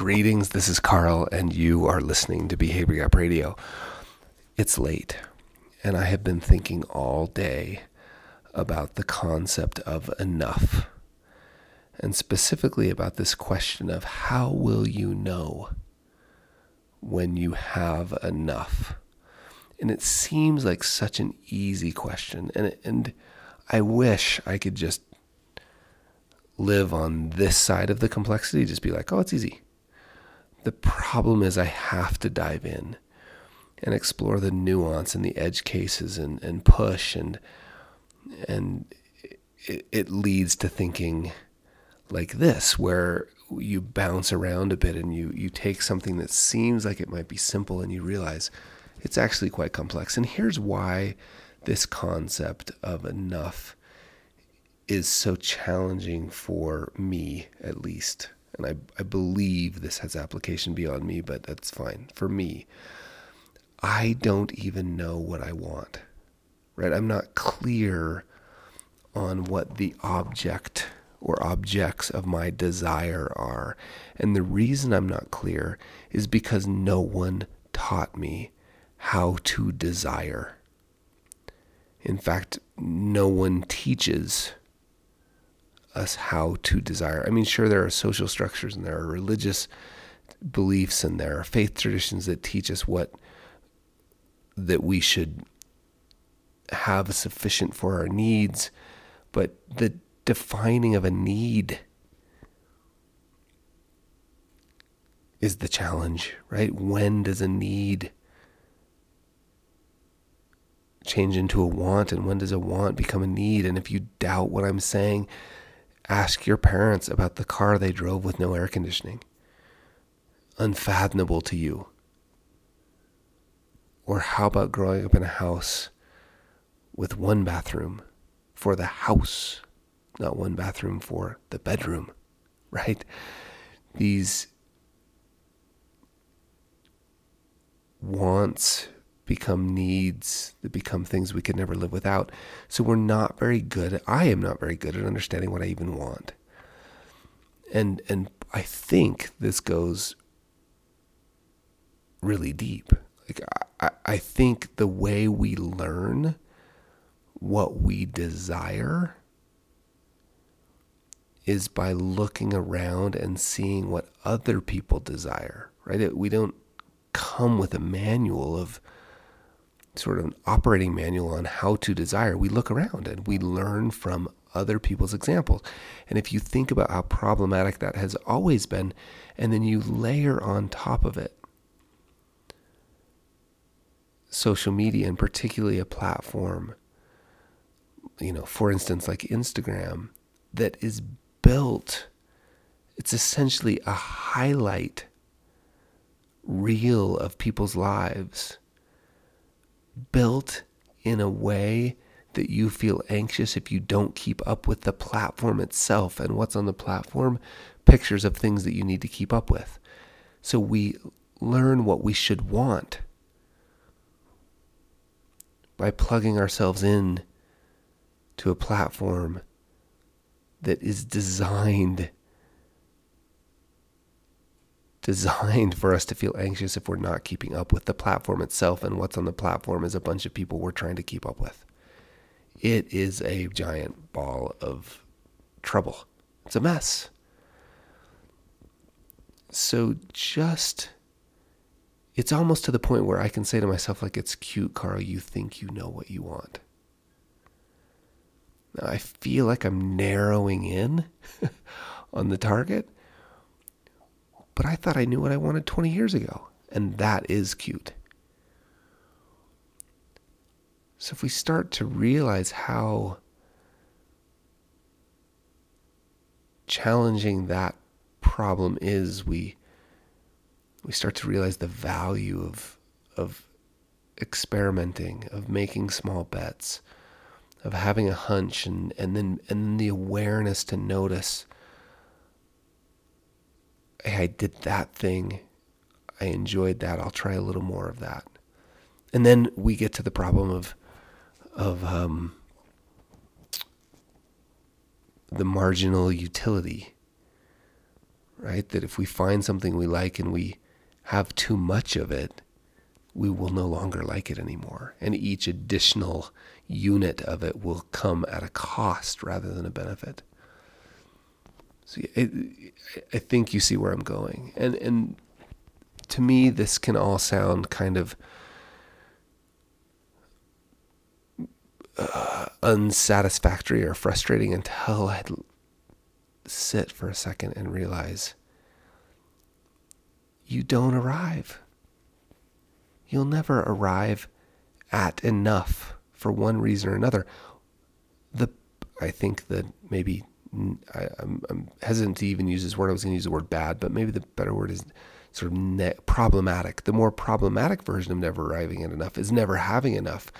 Greetings, this is Carl, and you are listening to Behavior Gap Radio. It's late, and I have been thinking all day about the concept of enough, and specifically about this question of how will you know when you have enough? And it seems like such an easy question, and, and I wish I could just live on this side of the complexity, just be like, oh, it's easy. The problem is, I have to dive in and explore the nuance and the edge cases and, and push and and it, it leads to thinking like this where you bounce around a bit and you you take something that seems like it might be simple and you realize it's actually quite complex and here's why this concept of enough is so challenging for me, at least. And I, I believe this has application beyond me, but that's fine. For me, I don't even know what I want, right? I'm not clear on what the object or objects of my desire are. And the reason I'm not clear is because no one taught me how to desire. In fact, no one teaches us how to desire. I mean, sure, there are social structures and there are religious beliefs and there are faith traditions that teach us what that we should have sufficient for our needs, but the defining of a need is the challenge, right? When does a need change into a want and when does a want become a need? And if you doubt what I'm saying, Ask your parents about the car they drove with no air conditioning. Unfathomable to you. Or how about growing up in a house with one bathroom for the house, not one bathroom for the bedroom, right? These wants become needs that become things we could never live without. So we're not very good. I am not very good at understanding what I even want. And and I think this goes really deep. Like I, I think the way we learn what we desire is by looking around and seeing what other people desire, right? We don't come with a manual of sort of an operating manual on how to desire, we look around and we learn from other people's examples. And if you think about how problematic that has always been, and then you layer on top of it social media, and particularly a platform, you know, for instance, like Instagram, that is built, it's essentially a highlight reel of people's lives built in a way that you feel anxious if you don't keep up with the platform itself and what's on the platform, pictures of things that you need to keep up with. So we learn what we should want by plugging ourselves in to a platform that is designed designed for us to feel anxious if we're not keeping up with the platform itself. And what's on the platform is a bunch of people we're trying to keep up with. It is a giant ball of trouble. It's a mess. So just, it's almost to the point where I can say to myself, like, it's cute, Carl, you think you know what you want. Now, I feel like I'm narrowing in on the target but I thought I knew what I wanted 20 years ago. And that is cute. So if we start to realize how challenging that problem is, we we start to realize the value of of experimenting, of making small bets, of having a hunch and, and then and then the awareness to notice hey, I did that thing. I enjoyed that. I'll try a little more of that. And then we get to the problem of of um, the marginal utility, right? That if we find something we like and we have too much of it, we will no longer like it anymore. And each additional unit of it will come at a cost rather than a benefit. So it, I think you see where I'm going. And, and to me, this can all sound kind of uh, unsatisfactory or frustrating until I sit for a second and realize you don't arrive. You'll never arrive at enough for one reason or another. The I think that maybe I, am I'm hesitant to even use this word. I was going to use the word bad, but maybe the better word is sort of ne- problematic. The more problematic version of never arriving at enough is never having enough.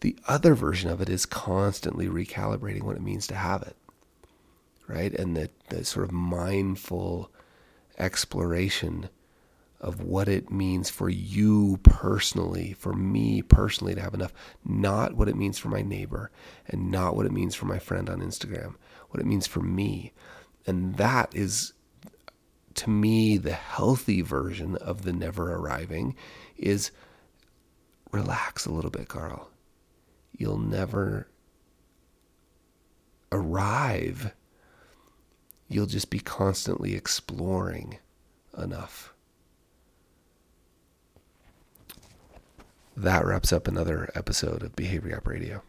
The other version of it is constantly recalibrating what it means to have it, right? And the, the sort of mindful exploration of what it means for you personally, for me personally to have enough, not what it means for my neighbor and not what it means for my friend on Instagram, what it means for me. And that is, to me, the healthy version of the never arriving is relax a little bit, Carl. You'll never arrive. You'll just be constantly exploring enough. That wraps up another episode of Behavior Gap Radio.